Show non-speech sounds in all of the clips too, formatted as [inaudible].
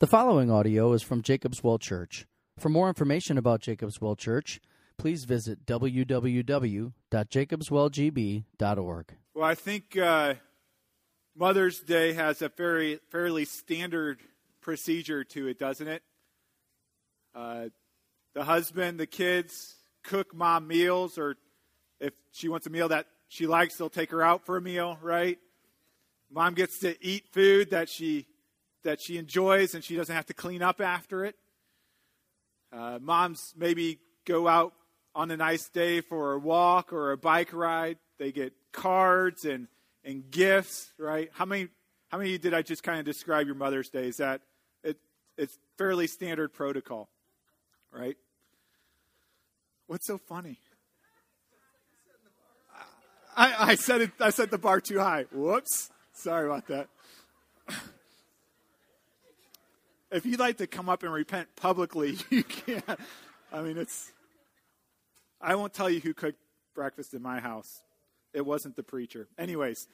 The following audio is from Jacob's Well Church. For more information about Jacob's Well Church, please visit www.jacobswellgb.org. Well, I think uh, Mother's Day has a very fairly standard procedure to it, doesn't it? Uh, the husband, the kids cook mom meals, or if she wants a meal that she likes, they'll take her out for a meal, right? Mom gets to eat food that she that she enjoys and she doesn't have to clean up after it. Uh, moms maybe go out on a nice day for a walk or a bike ride. They get cards and, and gifts, right? How many, how many did I just kind of describe your Mother's Day? Is that it, it's fairly standard protocol, right? What's so funny? I, I said it, I set the bar too high. Whoops. Sorry about that. If you'd like to come up and repent publicly, [laughs] you can't. I mean, it's. I won't tell you who cooked breakfast in my house. It wasn't the preacher. Anyways,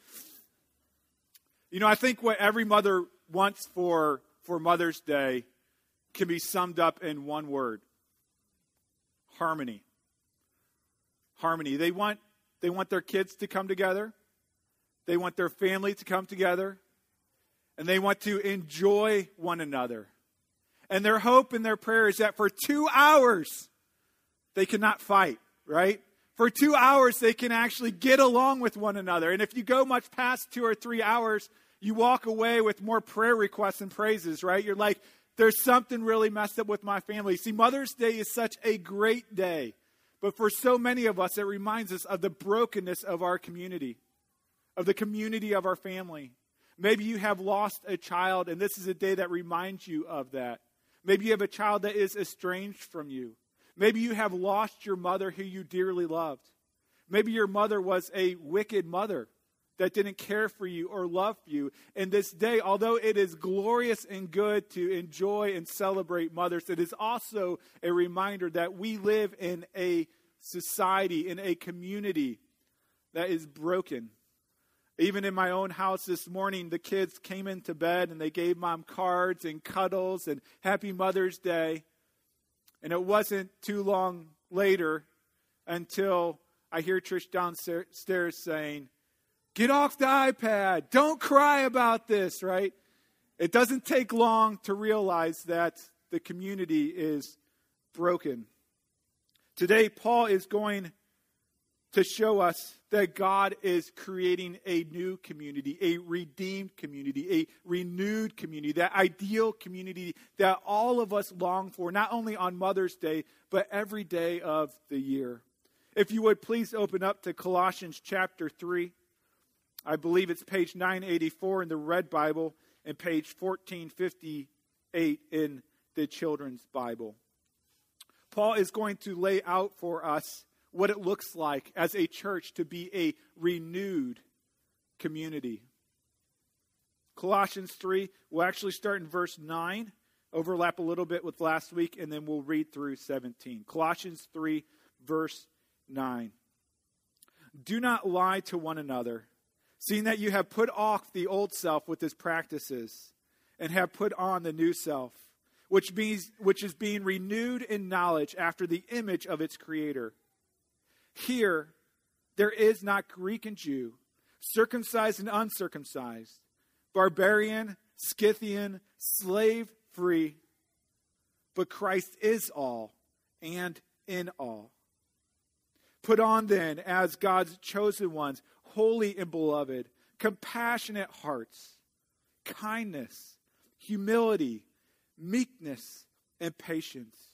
you know, I think what every mother wants for for Mother's Day can be summed up in one word: harmony. Harmony. They want they want their kids to come together. They want their family to come together and they want to enjoy one another. And their hope and their prayer is that for two hours they cannot fight, right? For two hours they can actually get along with one another. And if you go much past two or three hours, you walk away with more prayer requests and praises, right? You're like, there's something really messed up with my family. See, Mother's Day is such a great day. But for so many of us, it reminds us of the brokenness of our community, of the community of our family. Maybe you have lost a child, and this is a day that reminds you of that. Maybe you have a child that is estranged from you. Maybe you have lost your mother who you dearly loved. Maybe your mother was a wicked mother that didn't care for you or love you. And this day, although it is glorious and good to enjoy and celebrate mothers, it is also a reminder that we live in a society, in a community that is broken even in my own house this morning, the kids came into bed and they gave mom cards and cuddles and Happy Mother's Day. And it wasn't too long later until I hear Trish downstairs saying, Get off the iPad. Don't cry about this, right? It doesn't take long to realize that the community is broken. Today, Paul is going to show us that God is creating a new community, a redeemed community, a renewed community, that ideal community that all of us long for, not only on Mother's Day, but every day of the year. If you would please open up to Colossians chapter 3. I believe it's page 984 in the Red Bible and page 1458 in the Children's Bible. Paul is going to lay out for us what it looks like as a church to be a renewed community. Colossians 3, we'll actually start in verse 9, overlap a little bit with last week, and then we'll read through 17. Colossians 3, verse 9. Do not lie to one another, seeing that you have put off the old self with its practices, and have put on the new self, which, means, which is being renewed in knowledge after the image of its creator here, there is not Greek and Jew, circumcised and uncircumcised, barbarian, Scythian, slave free, but Christ is all and in all. Put on then, as God's chosen ones, holy and beloved, compassionate hearts, kindness, humility, meekness, and patience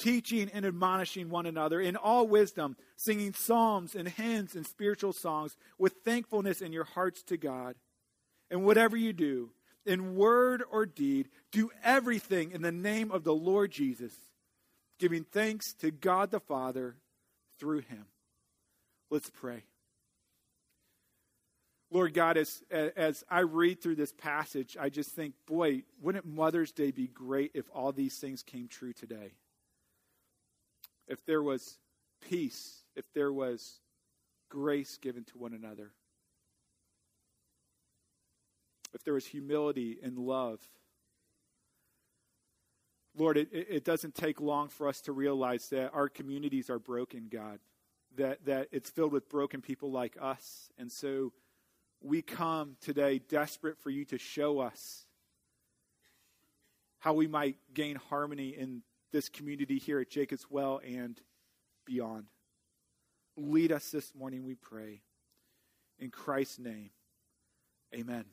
teaching and admonishing one another in all wisdom, singing psalms and hymns and spiritual songs with thankfulness in your hearts to God. And whatever you do, in word or deed, do everything in the name of the Lord Jesus, giving thanks to God the Father through him. Let's pray. Lord God, as, as I read through this passage, I just think, boy, wouldn't Mother's Day be great if all these things came true today? If there was peace, if there was grace given to one another, if there was humility and love. Lord, it, it doesn't take long for us to realize that our communities are broken, God, that, that it's filled with broken people like us. And so we come today desperate for you to show us how we might gain harmony in this community here at Jacob's Well and beyond. Lead us this morning, we pray. In Christ's name, amen.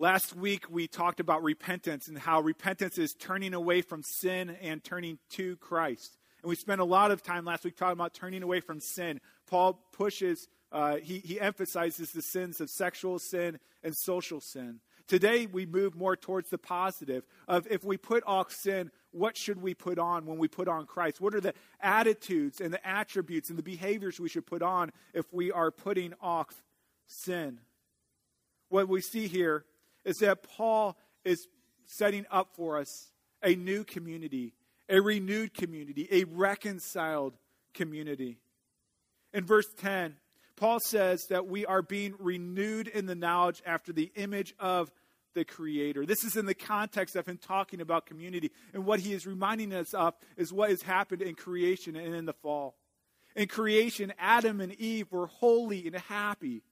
Last week, we talked about repentance and how repentance is turning away from sin and turning to Christ. And we spent a lot of time last week talking about turning away from sin. Paul pushes, uh, he, he emphasizes the sins of sexual sin and social sin. Today, we move more towards the positive of if we put off sin, what should we put on when we put on Christ? What are the attitudes and the attributes and the behaviors we should put on if we are putting off sin? What we see here is that Paul is setting up for us a new community, a renewed community, a reconciled community. In verse 10, Paul says that we are being renewed in the knowledge after the image of the Creator. This is in the context of him talking about community. And what he is reminding us of is what has happened in creation and in the fall. In creation, Adam and Eve were holy and happy.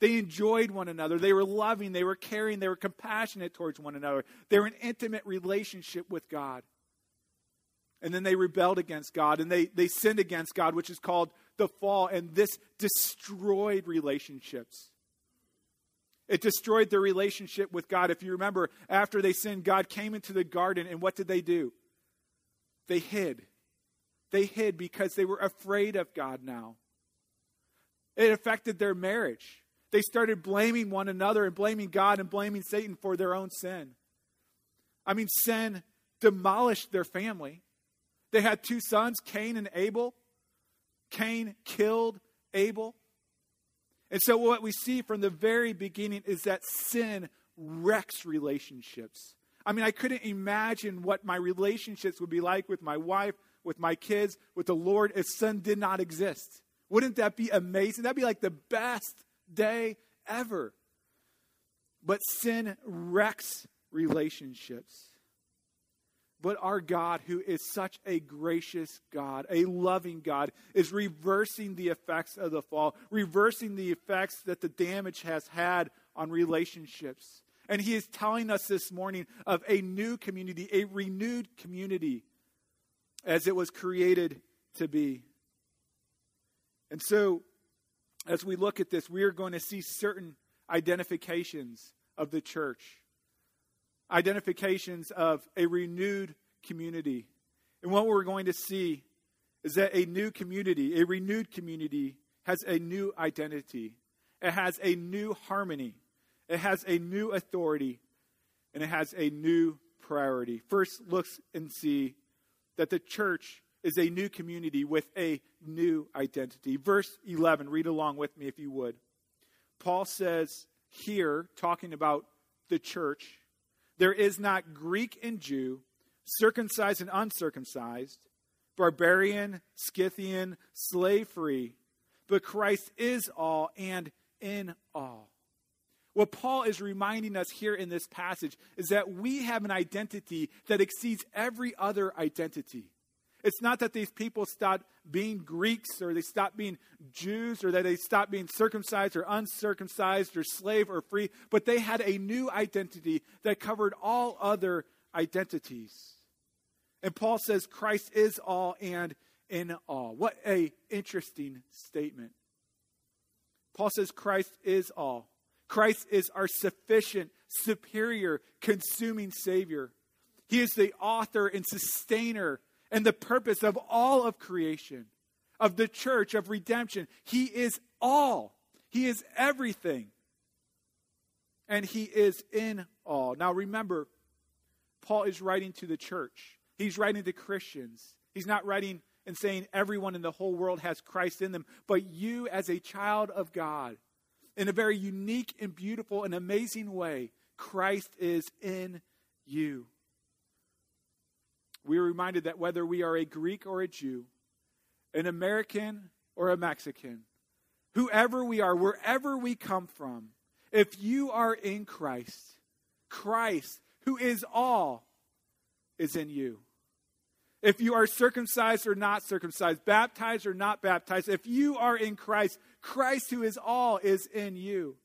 They enjoyed one another. They were loving. They were caring. They were compassionate towards one another. They were in intimate relationship with God. And then they rebelled against God and they, they sinned against God, which is called the fall. And this destroyed relationships. It destroyed their relationship with God. If you remember, after they sinned, God came into the garden, and what did they do? They hid. They hid because they were afraid of God now. It affected their marriage. They started blaming one another and blaming God and blaming Satan for their own sin. I mean, sin demolished their family. They had two sons, Cain and Abel. Cain killed Abel. And so, what we see from the very beginning is that sin wrecks relationships. I mean, I couldn't imagine what my relationships would be like with my wife, with my kids, with the Lord if sin did not exist. Wouldn't that be amazing? That'd be like the best day ever. But sin wrecks relationships. But our God, who is such a gracious God, a loving God, is reversing the effects of the fall, reversing the effects that the damage has had on relationships. And He is telling us this morning of a new community, a renewed community, as it was created to be. And so as we look at this, we are going to see certain identifications of the church, identifications of a renewed community. And what we're going to see is that a new community, a renewed community, has a new identity, it has a new harmony, it has a new authority, and it has a new priority. First, look and see that the church is a new community with a new identity. Verse 11, read along with me if you would. Paul says here, talking about the church, there is not Greek and Jew, circumcised and uncircumcised, barbarian, Scythian, slave free, but Christ is all and in all. What Paul is reminding us here in this passage is that we have an identity that exceeds every other identity. It's not that these people stopped being Greeks or they stopped being Jews or that they stopped being circumcised or uncircumcised or slave or free, but they had a new identity that covered all other identities. And Paul says Christ is all and in all. What a interesting statement. Paul says Christ is all. Christ is our sufficient, superior, consuming Savior. He is the author and sustainer and the purpose of all of creation, of the church, of redemption. He is all, He is everything. and he is in all. Now remember, Paul is writing to the church, he's writing to Christians. He's not writing and saying everyone in the whole world has Christ in them, but you as a child of God, in a very unique and beautiful and amazing way, Christ is in you. We are reminded that whether we are a Greek or a Jew, an American or a Mexican, whoever we are, wherever we come from, if you are in Christ, Christ, who is all, is in you. If you are circumcised or not circumcised, baptized or not baptized, if you are in Christ, Christ who is all is in you.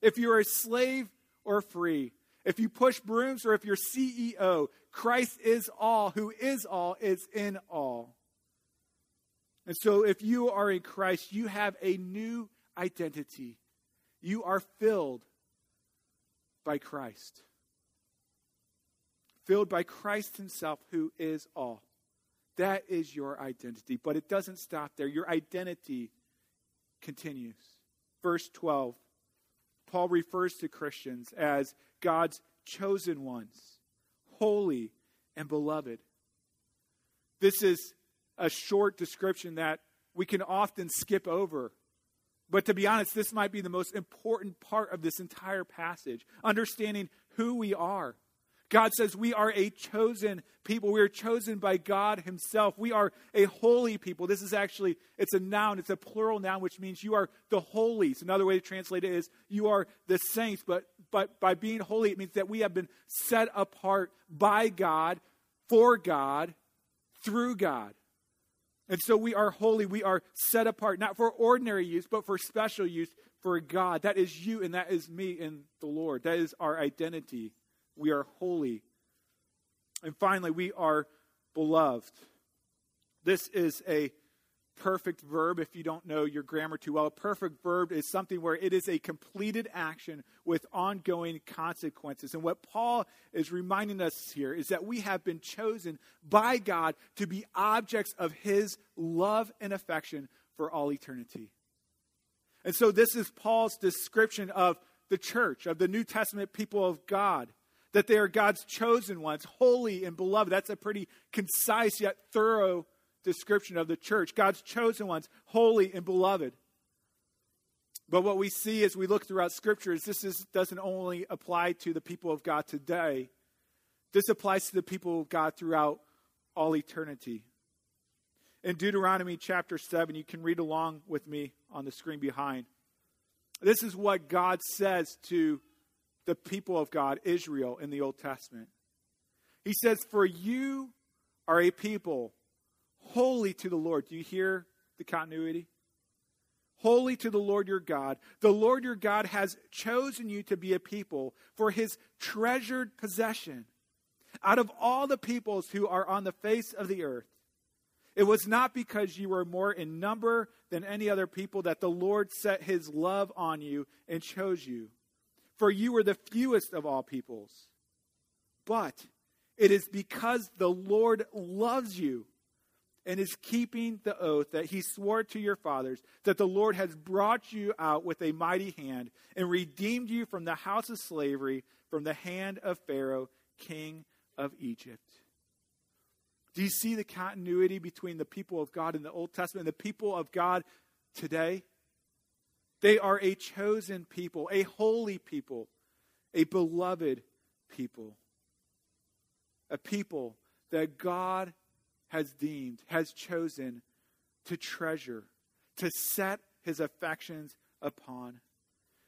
If you are a slave or free, if you push brooms or if you're CEO, Christ is all, who is all, is in all. And so if you are in Christ, you have a new identity. You are filled by Christ. Filled by Christ Himself, who is all. That is your identity. But it doesn't stop there. Your identity continues. Verse 12 Paul refers to Christians as God's chosen ones, holy and beloved. This is a short description that we can often skip over. But to be honest, this might be the most important part of this entire passage understanding who we are. God says we are a chosen people. We are chosen by God himself. We are a holy people. This is actually it's a noun, it's a plural noun which means you are the holies. Another way to translate it is you are the saints, but but by being holy it means that we have been set apart by God, for God, through God. And so we are holy. We are set apart, not for ordinary use, but for special use for God. That is you and that is me in the Lord. That is our identity. We are holy. And finally, we are beloved. This is a perfect verb if you don't know your grammar too well. A perfect verb is something where it is a completed action with ongoing consequences. And what Paul is reminding us here is that we have been chosen by God to be objects of his love and affection for all eternity. And so this is Paul's description of the church, of the New Testament people of God that they are God's chosen ones, holy and beloved. That's a pretty concise yet thorough description of the church. God's chosen ones, holy and beloved. But what we see as we look throughout Scripture is this is, doesn't only apply to the people of God today, this applies to the people of God throughout all eternity. In Deuteronomy chapter 7, you can read along with me on the screen behind. This is what God says to the people of God, Israel, in the Old Testament. He says, For you are a people holy to the Lord. Do you hear the continuity? Holy to the Lord your God. The Lord your God has chosen you to be a people for his treasured possession out of all the peoples who are on the face of the earth. It was not because you were more in number than any other people that the Lord set his love on you and chose you for you were the fewest of all peoples. But it is because the Lord loves you and is keeping the oath that he swore to your fathers that the Lord has brought you out with a mighty hand and redeemed you from the house of slavery, from the hand of Pharaoh, king of Egypt. Do you see the continuity between the people of God in the Old Testament and the people of God today? They are a chosen people, a holy people, a beloved people, a people that God has deemed, has chosen to treasure, to set his affections upon.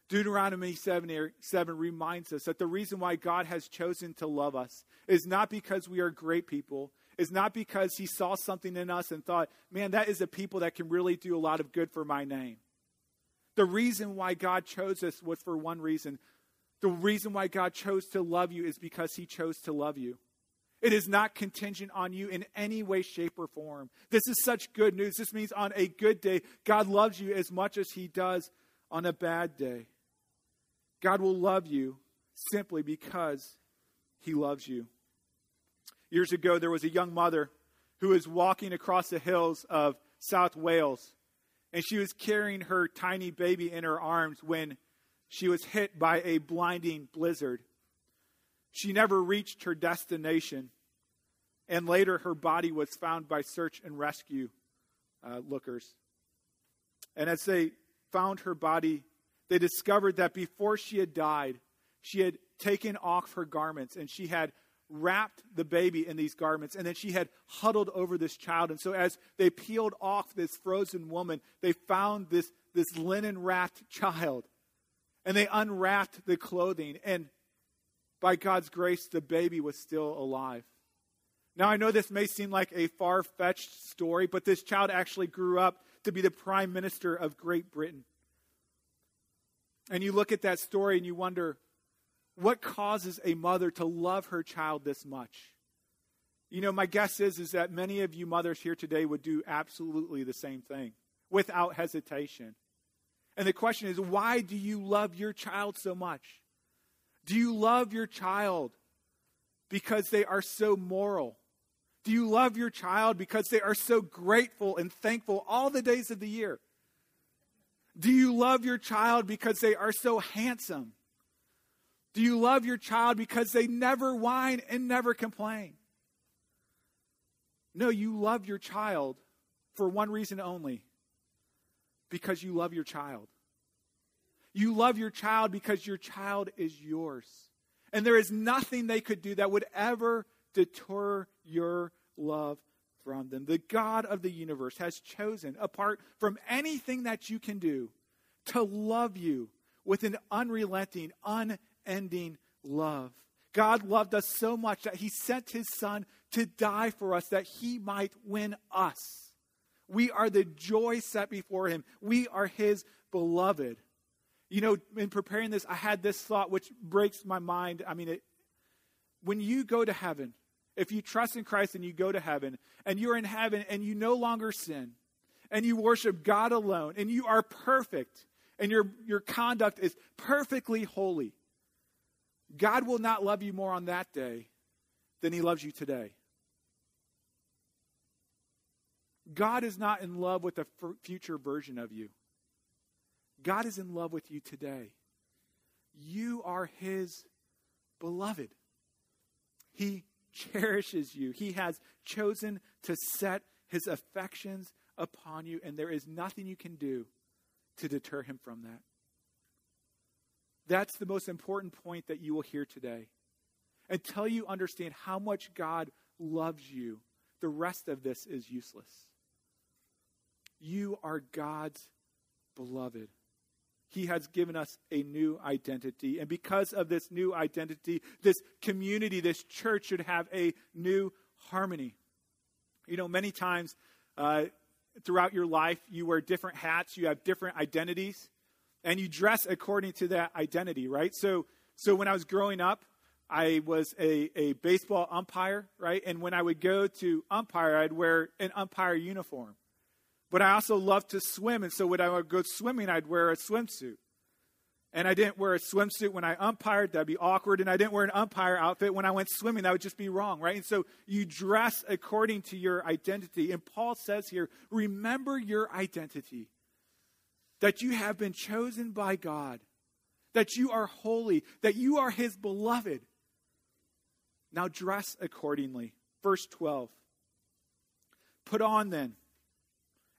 Deuteronomy 7, er, 7 reminds us that the reason why God has chosen to love us is not because we are great people, is not because he saw something in us and thought, man, that is a people that can really do a lot of good for my name. The reason why God chose us was for one reason. The reason why God chose to love you is because he chose to love you. It is not contingent on you in any way, shape, or form. This is such good news. This means on a good day, God loves you as much as he does on a bad day. God will love you simply because he loves you. Years ago, there was a young mother who was walking across the hills of South Wales and she was carrying her tiny baby in her arms when she was hit by a blinding blizzard. She never reached her destination, and later her body was found by search and rescue uh, lookers. And as they found her body, they discovered that before she had died, she had taken off her garments and she had wrapped the baby in these garments and then she had huddled over this child. And so as they peeled off this frozen woman, they found this, this linen wrapped [laughs] child and they unwrapped the clothing. And by God's grace, the baby was still alive. Now, I know this may seem like a far fetched story, but this child actually grew up to be the prime minister of Great Britain. And you look at that story and you wonder what causes a mother to love her child this much? You know, my guess is, is that many of you mothers here today would do absolutely the same thing without hesitation. And the question is, why do you love your child so much? Do you love your child because they are so moral? Do you love your child because they are so grateful and thankful all the days of the year? Do you love your child because they are so handsome? Do you love your child because they never whine and never complain? No, you love your child for one reason only because you love your child. You love your child because your child is yours. And there is nothing they could do that would ever deter your love from them. The God of the universe has chosen, apart from anything that you can do, to love you with an unrelenting, unending love. God loved us so much that he sent his son to die for us that he might win us. We are the joy set before him. We are his beloved. You know, in preparing this, I had this thought which breaks my mind. I mean, it, when you go to heaven, if you trust in Christ and you go to heaven, and you're in heaven and you no longer sin, and you worship God alone, and you are perfect, and your, your conduct is perfectly holy, God will not love you more on that day than he loves you today. God is not in love with a future version of you. God is in love with you today. You are his beloved. He cherishes you. He has chosen to set his affections upon you, and there is nothing you can do to deter him from that. That's the most important point that you will hear today. Until you understand how much God loves you, the rest of this is useless. You are God's beloved. He has given us a new identity. And because of this new identity, this community, this church should have a new harmony. You know, many times uh, throughout your life, you wear different hats, you have different identities, and you dress according to that identity, right? So, so when I was growing up, I was a, a baseball umpire, right? And when I would go to umpire, I'd wear an umpire uniform. But I also loved to swim, and so when I would go swimming, I'd wear a swimsuit. And I didn't wear a swimsuit when I umpired, that'd be awkward. And I didn't wear an umpire outfit when I went swimming, that would just be wrong, right? And so you dress according to your identity. And Paul says here, remember your identity that you have been chosen by God, that you are holy, that you are his beloved. Now dress accordingly. Verse 12. Put on then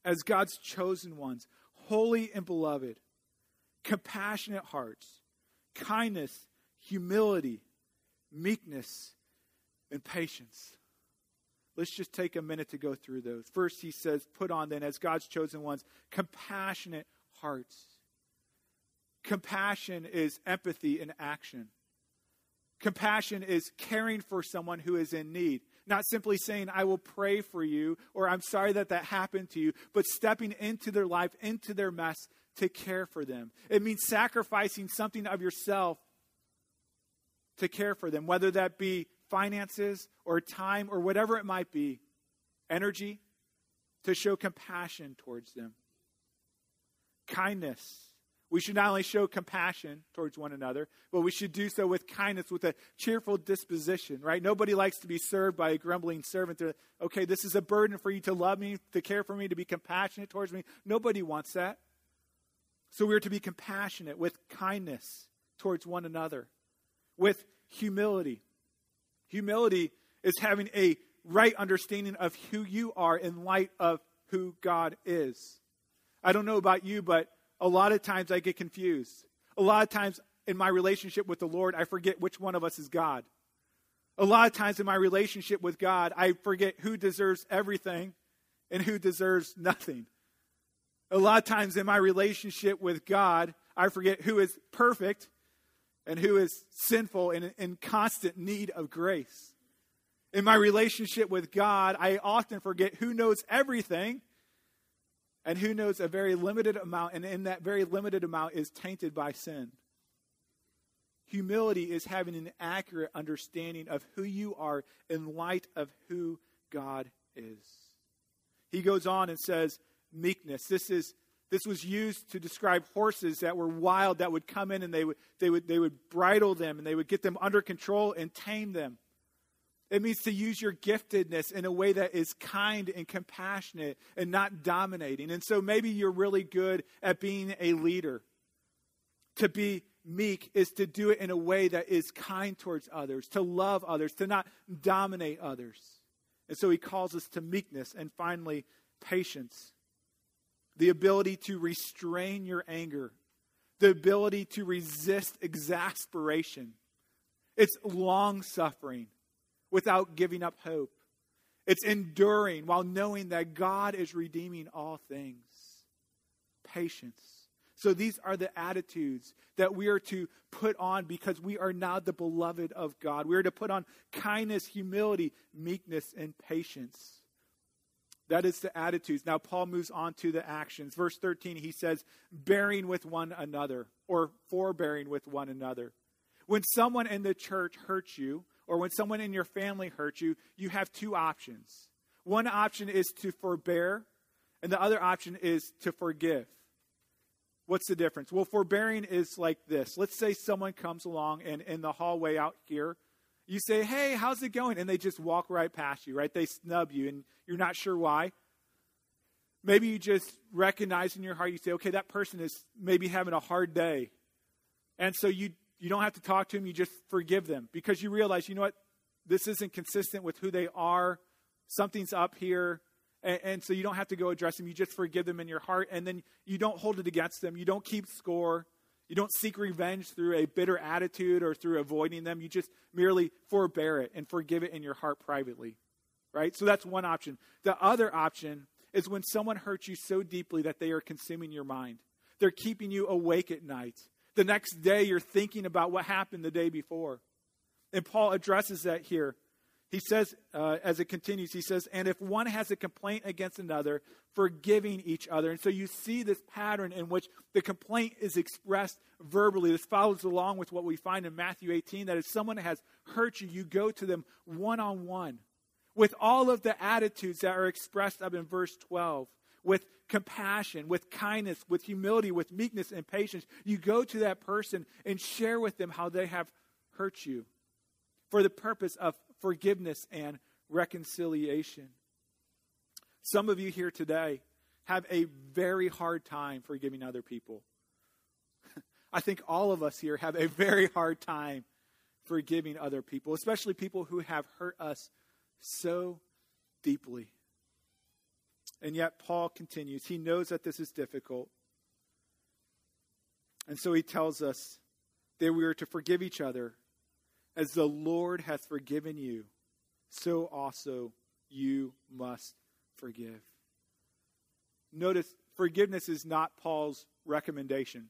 as God's chosen ones, holy and beloved, compassionate hearts, kindness, humility, meekness, and patience. Let's just take a minute to go through those. First, he says, Put on then, as God's chosen ones, compassionate hearts. Compassion is empathy in action. Compassion is caring for someone who is in need. Not simply saying, I will pray for you, or I'm sorry that that happened to you, but stepping into their life, into their mess to care for them. It means sacrificing something of yourself to care for them, whether that be finances or time or whatever it might be, energy to show compassion towards them, kindness we should not only show compassion towards one another, but we should do so with kindness, with a cheerful disposition, right? Nobody likes to be served by a grumbling servant. To, okay, this is a burden for you to love me, to care for me, to be compassionate towards me. Nobody wants that. So we are to be compassionate with kindness towards one another, with humility. Humility is having a right understanding of who you are in light of who God is. I don't know about you, but a lot of times I get confused. A lot of times in my relationship with the Lord, I forget which one of us is God. A lot of times in my relationship with God, I forget who deserves everything and who deserves nothing. A lot of times in my relationship with God, I forget who is perfect and who is sinful and in constant need of grace. In my relationship with God, I often forget who knows everything and who knows a very limited amount, and in that very limited amount is tainted by sin. Humility is having an accurate understanding of who you are in light of who God is. He goes on and says, meekness. This is this was used to describe horses that were wild that would come in and they would, they would, they would bridle them and they would get them under control and tame them. It means to use your giftedness in a way that is kind and compassionate and not dominating. And so maybe you're really good at being a leader. To be meek is to do it in a way that is kind towards others, to love others, to not dominate others. And so he calls us to meekness and finally patience. The ability to restrain your anger, the ability to resist exasperation. It's long suffering without giving up hope. It's enduring while knowing that God is redeeming all things. Patience. So these are the attitudes that we are to put on because we are now the beloved of God. We are to put on kindness, humility, meekness, and patience. That is the attitudes. Now, Paul moves on to the actions. Verse 13, he says, bearing with one another or forbearing with one another. When someone in the church hurts you, or when someone in your family hurts you, you have two options. One option is to forbear, and the other option is to forgive. What's the difference? Well, forbearing is like this. Let's say someone comes along and in the hallway out here, you say, Hey, how's it going? And they just walk right past you, right? They snub you, and you're not sure why. Maybe you just recognize in your heart, you say, Okay, that person is maybe having a hard day. And so you you don't have to talk to them, you just forgive them because you realize, you know what, this isn't consistent with who they are. Something's up here. And, and, so you don't have to go address them. You just forgive them in your heart, and then you don't hold it against them. You don't keep score. You don't seek revenge through a bitter attitude or through avoiding them. You just merely forbear it and forgive it in your heart privately. Right? So that's one option. The other option is when someone hurts you so deeply that they are consuming your mind. They're keeping you awake at night. The next day, you're thinking about what happened the day before. And Paul addresses that here. He says, uh, as it continues, he says, and if one has a complaint against another, forgiving each other. And so you see this pattern in which the complaint is expressed verbally. This follows along with what we find in Matthew 18 that if someone has hurt you, you go to them one on one with all of the attitudes that are expressed up in verse 12 with compassion, with kindness, with humility, with meekness and patience. You go to that person and share with them how they have hurt you for the purpose of forgiveness and reconciliation. Some of you here today have a very hard time forgiving other people. [laughs] I think all of us here have a very hard time forgiving other people, especially people who have hurt us so deeply. And yet, Paul continues. He knows that this is difficult. And so he tells us that we are to forgive each other as the Lord hath forgiven you, so also you must forgive. Notice, forgiveness is not Paul's recommendation.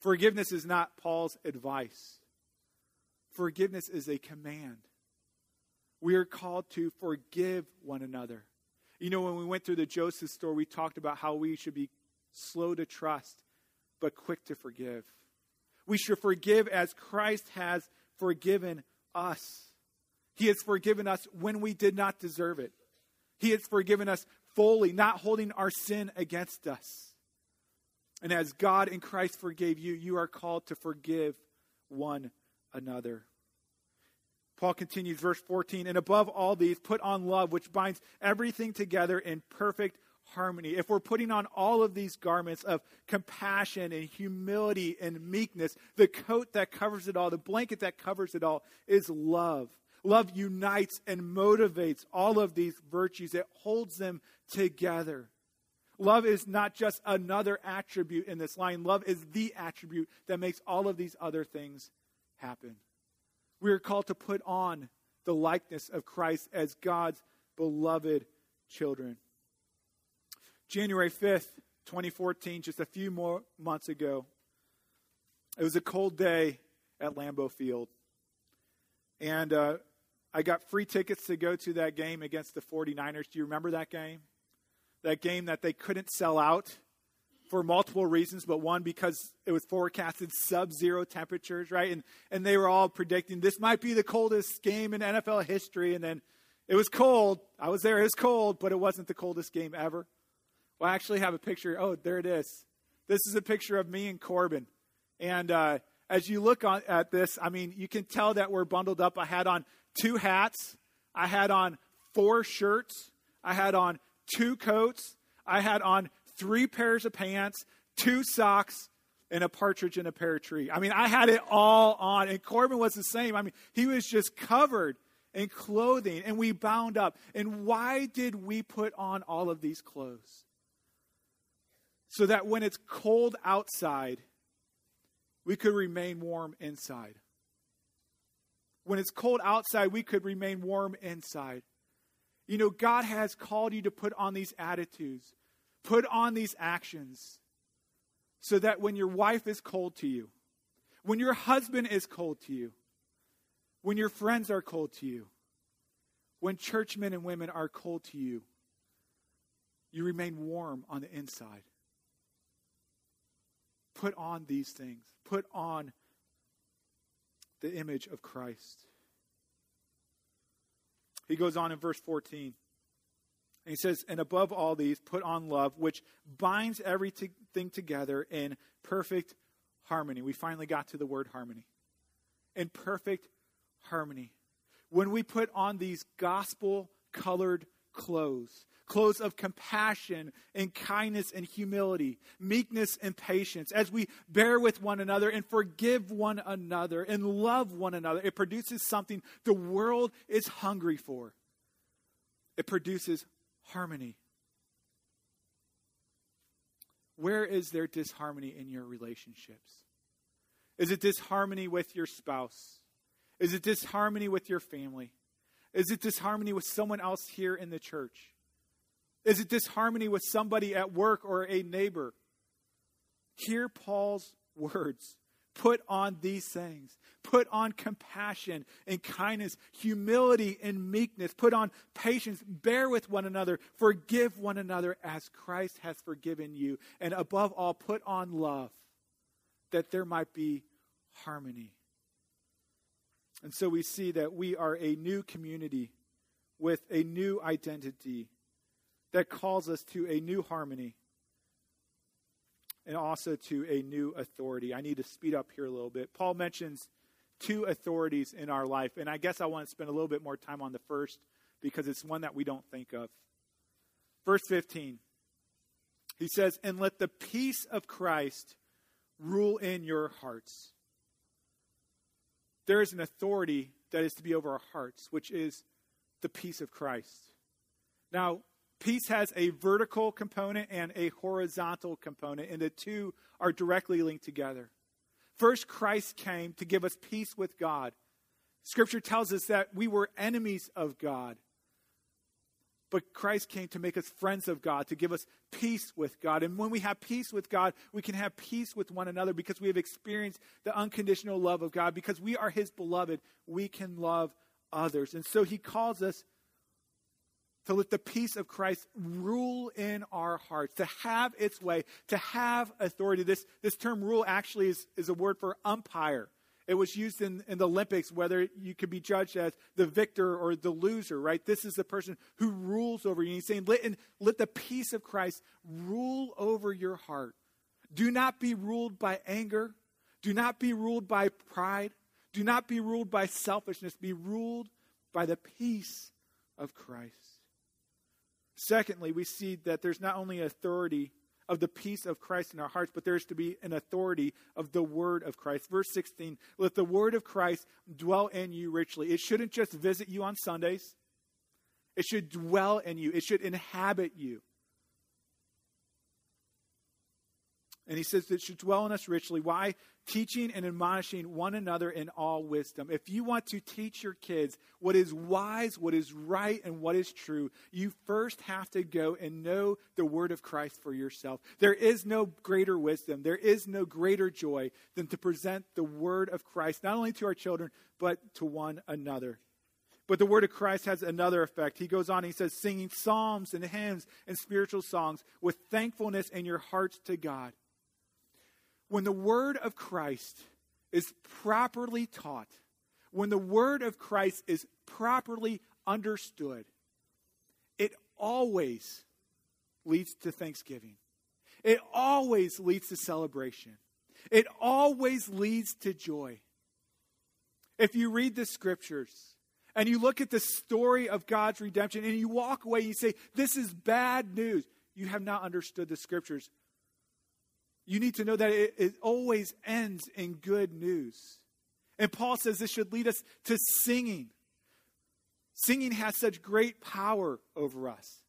Forgiveness is not Paul's advice. Forgiveness is a command. We are called to forgive one another. You know, when we went through the Joseph story, we talked about how we should be slow to trust, but quick to forgive. We should forgive as Christ has forgiven us. He has forgiven us when we did not deserve it. He has forgiven us fully, not holding our sin against us. And as God in Christ forgave you, you are called to forgive one another. Paul continues, verse 14, and above all these, put on love, which binds everything together in perfect harmony, if we're putting on all of these garments of compassion and humility and meekness, the coat that covers it all, the blanket that covers it all is love. Love unites and motivates all of these virtues, it holds them together. Love is not just another attribute in this line, love is the attribute that makes all of these other things happen. We are called to put on the likeness of Christ as God's beloved children. January 5th, 2014, just a few more months ago, it was a cold day at Lambeau Field. And uh, I got free tickets to go to that game against the 49ers. Do you remember that game? That game that they couldn't sell out for multiple reasons, but one because it was forecasted sub-zero temperatures, right? And and they were all predicting this might be the coldest game in NFL history, and then it was cold. I was there. It was cold, but it wasn't the coldest game ever. Well, I actually have a picture. Oh, there it is. This is a picture of me and Corbin. And uh, as you look on, at this, I mean, you can tell that we're bundled up. I had on two hats, I had on four shirts, I had on two coats, I had on three pairs of pants, two socks, and a partridge in a pear tree. I mean, I had it all on. And Corbin was the same. I mean, he was just covered in clothing, and we bound up. And why did we put on all of these clothes? so that when it's cold outside, we could remain warm inside. When it's cold outside, we could remain warm inside. You know, God has called you to put on these attitudes, put on these actions, so that when your wife is cold to you, when your husband is cold to you, when your friends are cold to you, when churchmen and women are cold to you, you remain warm on the inside. Put on these things. Put on the image of Christ. He goes on in verse 14. And he says, And above all these, put on love, which binds everything together in perfect harmony. We finally got to the word harmony. In perfect harmony. When we put on these gospel colored clothes, clothes of compassion and kindness and humility, meekness and patience, as we bear with one another and forgive one another and love one another, it produces something the world is hungry for. It produces harmony. Where is there disharmony in your relationships? Is it disharmony with your spouse? Is it disharmony with your family? Is it disharmony with someone else here in the church? Is it disharmony with somebody at work or a neighbor? Hear Paul's [laughs] words. Put on these things. Put on compassion and kindness, humility and meekness. Put on patience. Bear with one another. Forgive one another as Christ has forgiven you. And above all, put on love that there might be harmony. And so we see that we are a new community with a new identity that calls us to a new harmony and also to a new authority. I need to speed up here a little bit. Paul mentions two authorities in our life, and I guess I want to spend a little bit more time on the first because it's one that we don't think of. Verse 15, he says, And let the peace of Christ rule in your hearts. There is an authority that is to be over our hearts, which is the peace of Christ. Now, Peace has a vertical component and a horizontal component, and the two are directly linked together. First, Christ came to give us peace with God. Scripture tells us that we were enemies of God. But Christ came to make us friends of God, to give us peace with God. And when we have peace with God, we can have peace with one another because we have experienced the unconditional love of God. Because we are His beloved, we can love others. And so He calls us to let the peace of Christ rule in our hearts, to have its way, to have authority. This, this term rule actually is, is a word for umpire. It was used in, in the Olympics, whether you could be judged as the victor or the loser, right? This is the person who rules over you. he's saying, let, let the peace of Christ rule over your heart. Do not be ruled by anger. Do not be ruled by pride. Do not be ruled by selfishness. Be ruled by the peace of Christ. Secondly, we see that there's not only authority of the peace of Christ in our hearts, but there's to be an authority of the word of Christ. Verse 16, let the word of Christ dwell in you richly. It shouldn't just visit you on Sundays, it should dwell in you, it should inhabit you. And he says it should dwell in us richly. Why? Teaching and admonishing one another in all wisdom. If you want to teach your kids what is wise, what is right, and what is true, you first have to go and know the word of Christ for yourself. There is no greater wisdom, there is no greater joy than to present the word of Christ, not only to our children, but to one another. But the word of Christ has another effect. He goes on, he says, singing psalms and hymns and spiritual songs with thankfulness in your hearts to God when the word of Christ is properly taught, when the word of Christ is properly understood, it always leads to thanksgiving. It always leads to celebration. It always leads to joy. If you read the scriptures and you look at the story of God's redemption and you walk away and you say, This is bad news, you have not understood the scriptures you need to know that it, it always ends in good news. And Paul says this should lead us to singing. Singing has such great power over us.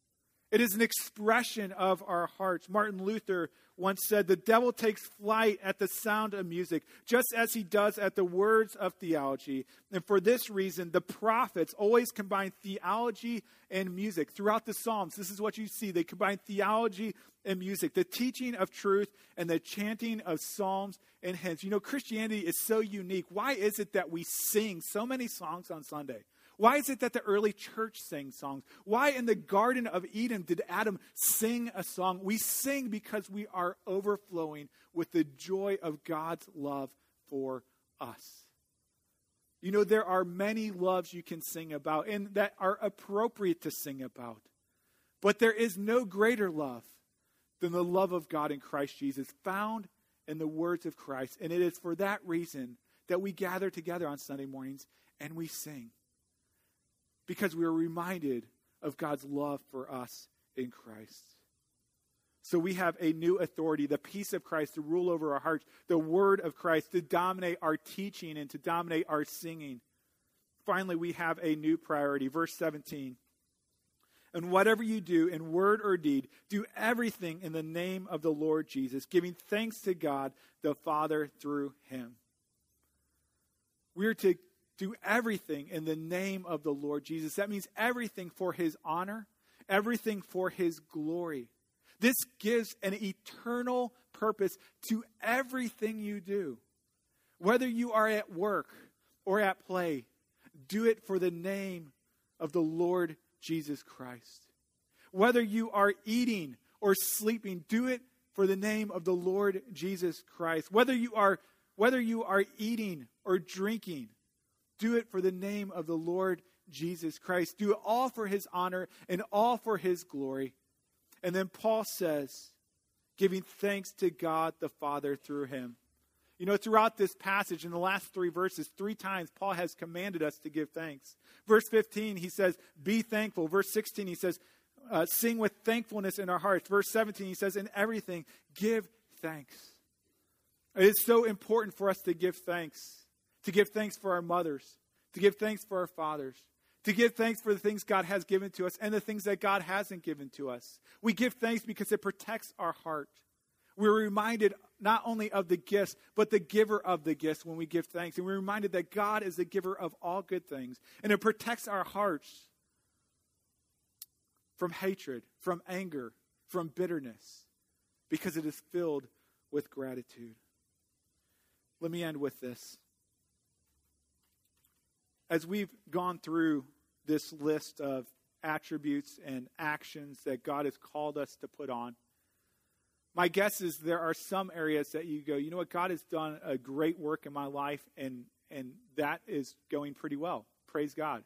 It is an expression of our hearts. Martin Luther once said, The devil takes flight at the sound of music, just as he does at the words of theology. And for this reason, the prophets always combine theology and music. Throughout the Psalms, this is what you see. They combine theology and music, the teaching of truth and the chanting of psalms and hymns. You know, Christianity is so unique. Why is it that we sing so many songs on Sunday? Why is it that the early church sang songs? Why in the Garden of Eden did Adam sing a song? We sing because we are overflowing with the joy of God's love for us. You know, there are many loves you can sing about and that are appropriate to sing about. But there is no greater love than the love of God in Christ Jesus, found in the words of Christ. And it is for that reason that we gather together on Sunday mornings and we sing because we are reminded of God's love for us in Christ. So we have a new authority, the peace of Christ to rule over our hearts, the word of Christ to dominate our teaching and to dominate our singing. Finally, we have a new priority. Verse 17. And whatever you do in word or deed, do everything in the name of the Lord Jesus, giving thanks to God the Father through him. We are to do everything in the name of the Lord Jesus. That means everything for his honor, everything for his glory. This gives an eternal purpose to everything you do. Whether you are at work or at play, do it for the name of the Lord Jesus Christ. Whether you are eating or sleeping, do it for the name of the Lord Jesus Christ. Whether you are whether you are eating or drinking, do it for the name of the Lord Jesus Christ. Do it all for his honor and all for his glory. And then Paul says, giving thanks to God the Father through him. You know, throughout this passage, in the last three verses, three times Paul has commanded us to give thanks. Verse 15, he says, Be thankful. Verse 16, he says, uh, Sing with thankfulness in our hearts. Verse 17, he says, In everything, give thanks. It is so important for us to give thanks to give thanks for our mothers, to give thanks for our fathers, to give thanks for the things God has given to us and the things that God hasn't given to us. We give thanks because it protects our heart. We're reminded not only of the gifts, but the giver of the gifts when we give thanks. And we're reminded that God is the giver of all good things. And it protects our hearts from hatred, from anger, from bitterness, because it is filled with gratitude. Let me end with this as we've gone through this list of attributes and actions that God has called us to put on, my guess is there are some areas that you go, you know what, God has done a great work in my life, and, and that is going pretty well. Praise God.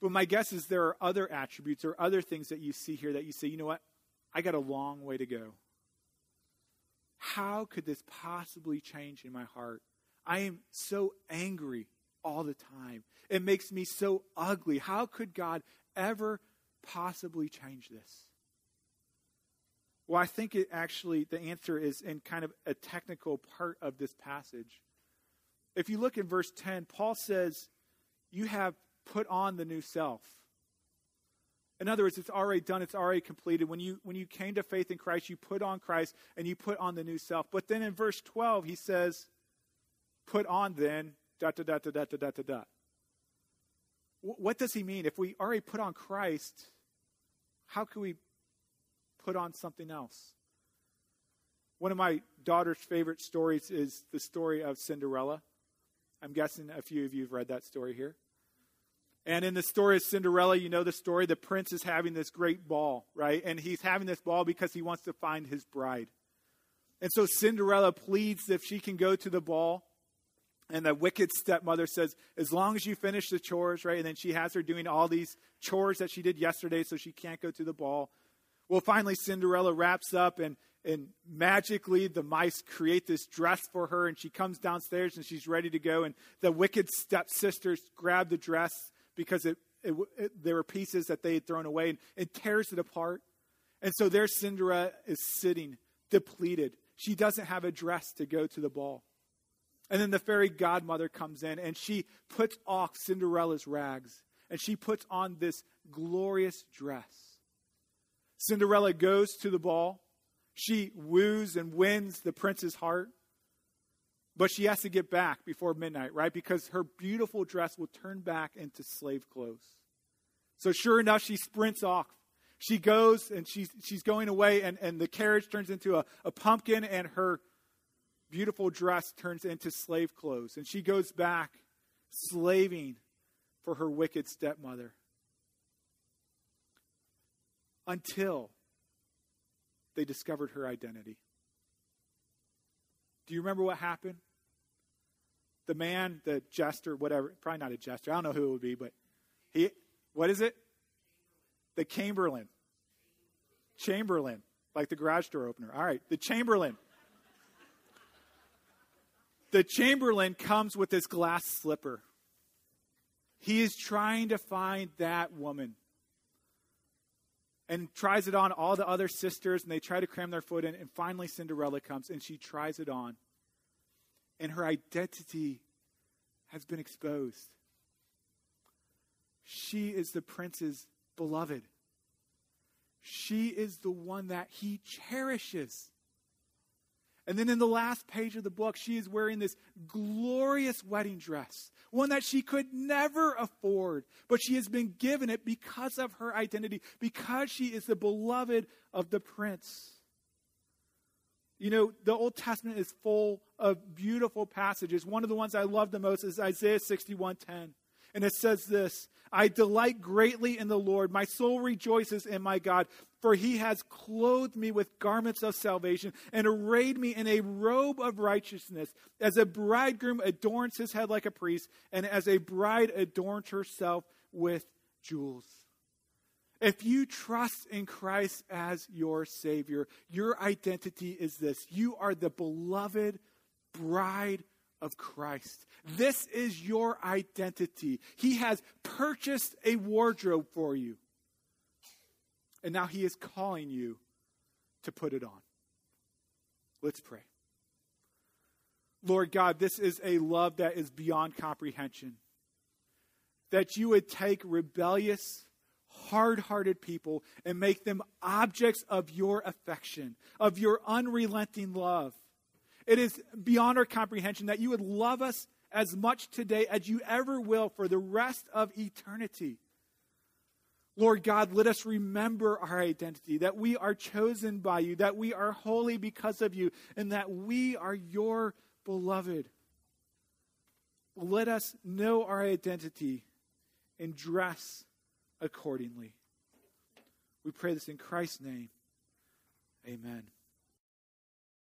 But my guess is there are other attributes or other things that you see here that you say, you know what, I got a long way to go. How could this possibly change in my heart? I am so angry all the time. It makes me so ugly. How could God ever possibly change this? Well, I think it actually, the answer is in kind of a technical part of this passage. If you look in verse 10, Paul says, You have put on the new self. In other words, it's already done, it's already completed. When you, when you came to faith in Christ, you put on Christ and you put on the new self. But then in verse 12, he says, Put on then, dot, dot, dot, dot, dot, dot, dot, dot. What does he mean? If we already put on Christ, how can we put on something else? One of my daughter's favorite stories is the story of Cinderella. I'm guessing a few of you have read that story here. And in the story of Cinderella, you know the story. The prince is having this great ball, right? And he's having this ball because he wants to find his bride. And so Cinderella pleads if she can go to the ball. And the wicked stepmother says, as long as you finish the chores, right? And then she has her doing all these chores that she did yesterday so she can't go to the ball. Well, finally, Cinderella wraps up and, and magically the mice create this dress for her and she comes downstairs and she's ready to go. And the wicked stepsisters grab the dress because it, it, it, there were pieces that they had thrown away and it tears it apart. And so there Cinderella is sitting depleted. She doesn't have a dress to go to the ball. And then the fairy godmother comes in and she puts off Cinderella's rags and she puts on this glorious dress. Cinderella goes to the ball. She woos and wins the prince's heart. But she has to get back before midnight, right? Because her beautiful dress will turn back into slave clothes. So sure enough, she sprints off. She goes and she's, she's going away, and, and the carriage turns into a, a pumpkin, and her beautiful dress turns into slave clothes. And she goes back slaving for her wicked stepmother. Until they discovered her identity. Do you remember what happened? The man, the jester, whatever, probably not a jester, I don't know who it would be, but he, what is it? The Chamberlain. Chamberlain, like the garage door opener. All right, the Chamberlain the Chamberlain comes with this glass slipper. He is trying to find that woman and tries it on all the other sisters, and they try to cram their foot in. And finally, Cinderella comes and she tries it on. And her identity has been exposed. She is the prince's beloved. She is the one that he cherishes. And then in the last page of the book, she is wearing this glorious wedding dress, one that she could never afford, but she has been given it because of her identity, because she is the beloved of the prince. You know, the Old Testament is full of beautiful passages. One of the ones I love the most is Isaiah 61:10. And it says this I delight greatly in the Lord. My soul rejoices in my God, for he has clothed me with garments of salvation and arrayed me in a robe of righteousness. As a bridegroom adorns his head like a priest, and as a bride adorns herself with jewels. If you trust in Christ as your Savior, your identity is this you are the beloved bride of Christ. This is your identity. He has purchased a wardrobe for you. And now He is calling you to put it on. Let's pray. Lord God, this is a love that is beyond comprehension. That you would take rebellious, hard hearted people and make them objects of your affection, of your unrelenting love. It is beyond our comprehension that you would love us as much today as you ever will for the rest of eternity. Lord God, let us remember our identity, that we are chosen by you, that we are holy because of you, and that we are your beloved. Let us know our identity and dress accordingly. We pray this in Christ's name. Amen.